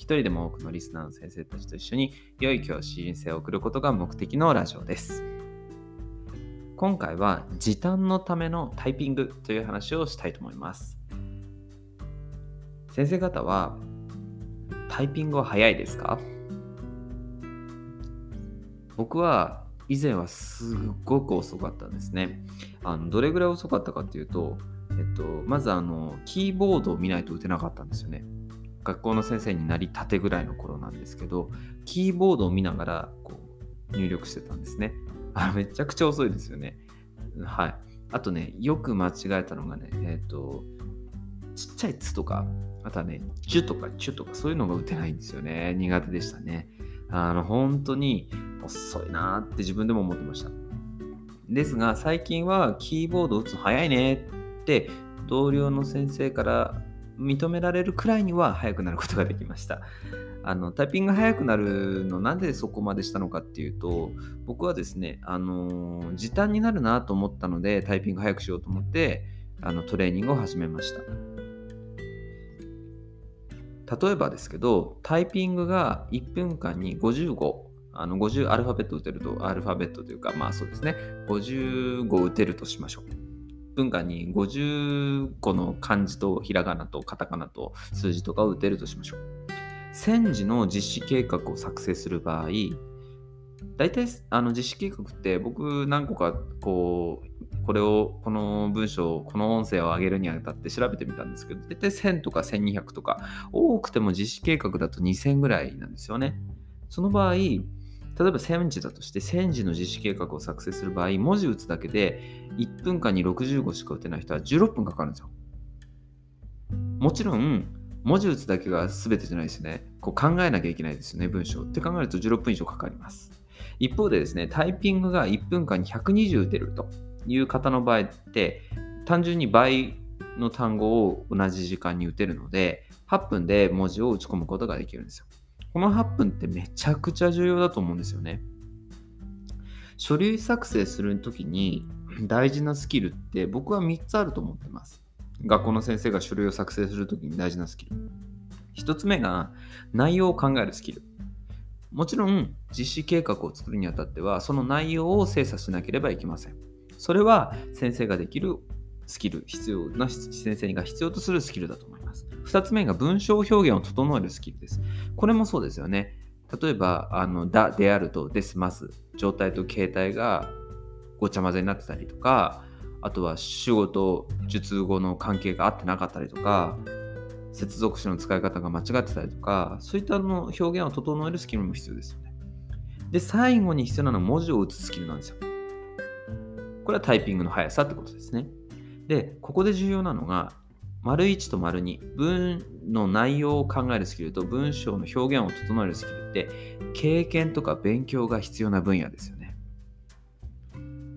一人でも多くのリスナーの先生たちと一緒に良い教師人生を送ることが目的のラジオです。今回は時短のためのタイピングという話をしたいと思います。先生方はタイピングは早いですか？僕は以前はすっごく遅かったんですね。あのどれぐらい遅かったかっていうと、えっと、まずあのキーボードを見ないと打てなかったんですよね。学校の先生になりたてぐらいの頃なんですけど、キーボードを見ながらこう入力してたんですね。あめちゃくちゃ遅いですよね。はい。あとね、よく間違えたのがね、えっ、と、ちっちゃい「つ」とか、あとはね、「じゅ」とか「ちゅ」とか、そういうのが打てないんですよね。苦手でしたね。あの、本当に遅いなって自分でも思ってました。ですが、最近はキーボード打つの早いねって、同僚の先生から認められるくらいには早くなることができました。あのタイピングが早くなるのなんでそこまでしたのかっていうと僕はですね、あのー時短になるなと思ったのでタイピング早くしようと思ってあのトレーニングを始めました例えばですけどタイピングが1分間に55あの50アルファベット打てるとアルファベットというかまあそうですね55打てるとしましょう分間に50個の漢字とひらがなとカタカナと数字とかを打てるとしましょう。1000字の実施計画を作成する場合、大体あの実施計画って僕何個かこう、これを、この文章、この音声を上げるにあたって調べてみたんですけど、大体1000とか1200とか、多くても実施計画だと2000ぐらいなんですよね。その場合、例えば1000字だとして1000字の実施計画を作成する場合文字打つだけで1分間に65しか打てない人は16分かかるんですよ。もちろん文字打つだけが全てじゃないですね。こう考えなきゃいけないですよね文章。って考えると16分以上かかります。一方でですねタイピングが1分間に120打てるという方の場合って単純に倍の単語を同じ時間に打てるので8分で文字を打ち込むことができるんですよ。この8分ってめちゃくちゃ重要だと思うんですよね。書類作成するときに大事なスキルって僕は3つあると思ってます。学校の先生が書類を作成するときに大事なスキル。1つ目が内容を考えるスキル。もちろん実施計画を作るにあたってはその内容を精査しなければいけません。それは先生ができるスキル、必要な先生が必要とするスキルだと思います。2つ目が文章表現を整えるスキルです。これもそうですよね。例えば、あの、だ、であると、です、ます、状態と形態がごちゃ混ぜになってたりとか、あとは主語と述語の関係が合ってなかったりとか、接続詞の使い方が間違ってたりとか、そういったの表現を整えるスキルも必要ですよね。で、最後に必要なのは文字を打つスキルなんですよ。これはタイピングの速さってことですね。で、ここで重要なのが、丸1と丸2、文の内容を考えるスキルと文章の表現を整えるスキルって、経験とか勉強が必要な分野ですよね。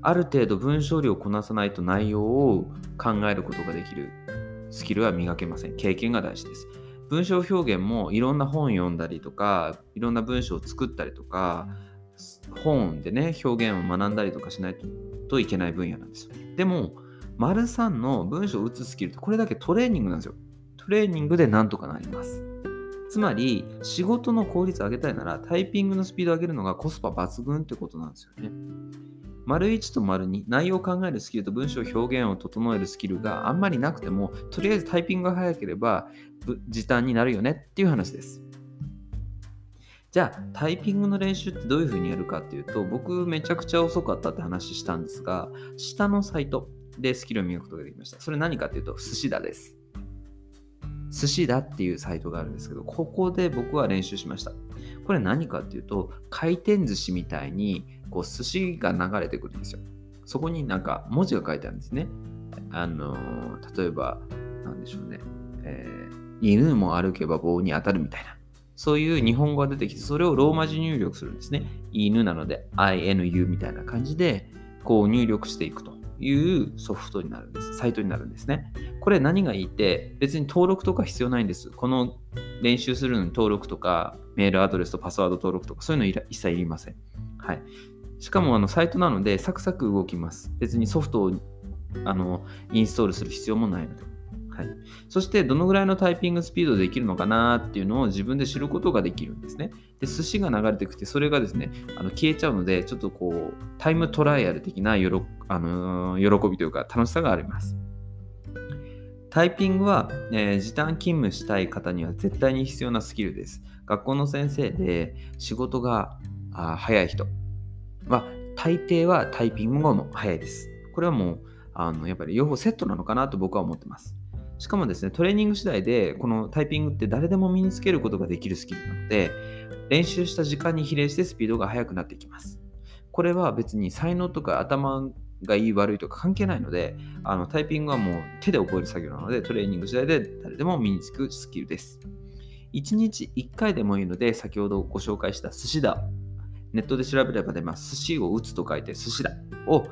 ある程度文章量をこなさないと内容を考えることができるスキルは磨けません。経験が大事です。文章表現もいろんな本読んだりとか、いろんな文章を作ったりとか、本でね、表現を学んだりとかしないといけない分野なんですよ。でも、丸3の文章を打つスキルってこれだけトレーニングなんですよ。トレーニングでなんとかなります。つまり仕事の効率を上げたいならタイピングのスピードを上げるのがコスパ抜群ってことなんですよね。丸1と丸2、内容を考えるスキルと文章表現を整えるスキルがあんまりなくても、とりあえずタイピングが早ければ時短になるよねっていう話です。じゃあ、タイピングの練習ってどういう風にやるかっていうと、僕めちゃくちゃ遅かったって話したんですが、下のサイト、でスキルを磨くことができました。それ何かっていうと、寿司だです。寿司だっていうサイトがあるんですけど、ここで僕は練習しました。これ何かっていうと、回転寿司みたいにこう寿司が流れてくるんですよ。そこになんか文字が書いてあるんですね。あの例えば、なんでしょうね、えー犬も歩けば棒に当たるみたいな。そういう日本語が出てきて、それをローマ字入力するんですね。犬なので INU みたいな感じで、こう入力していくというソフトになるんです。サイトになるんですね。これ何がいいって、別に登録とか必要ないんです。この練習するのに登録とか、メールアドレスとパスワード登録とか、そういうの一切いりません。はい。しかもあのサイトなのでサクサク動きます。別にソフトをあのインストールする必要もないので。はい、そしてどのぐらいのタイピングスピードできるのかなっていうのを自分で知ることができるんですね。で、寿司が流れてきて、それがですね、あの消えちゃうので、ちょっとこう、タイムトライアル的なよろ、あのー、喜びというか楽しさがあります。タイピングは、えー、時短勤務したい方には絶対に必要なスキルです。学校の先生で仕事があ早い人は、大抵はタイピング後も早いです。これはもう、あのやっぱり両方セットなのかなと僕は思ってます。しかもですね、トレーニング次第で、このタイピングって誰でも身につけることができるスキルなので、練習した時間に比例してスピードが速くなっていきます。これは別に才能とか頭がいい悪いとか関係ないので、あのタイピングはもう手で覚える作業なので、トレーニング次第で誰でも身につくスキルです。1日1回でもいいので、先ほどご紹介した寿司だ。ネットで調べれば出ます。寿司を打つと書いて寿司だを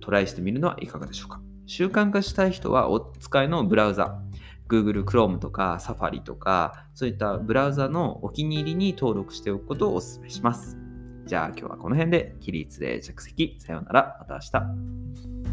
トライしてみるのはいかがでしょうか。習慣化したい人はお使いのブラウザ、Google Chrome とか Safari とか、そういったブラウザのお気に入りに登録しておくことをお勧めします。じゃあ今日はこの辺で起立で着席。さようなら。また明日。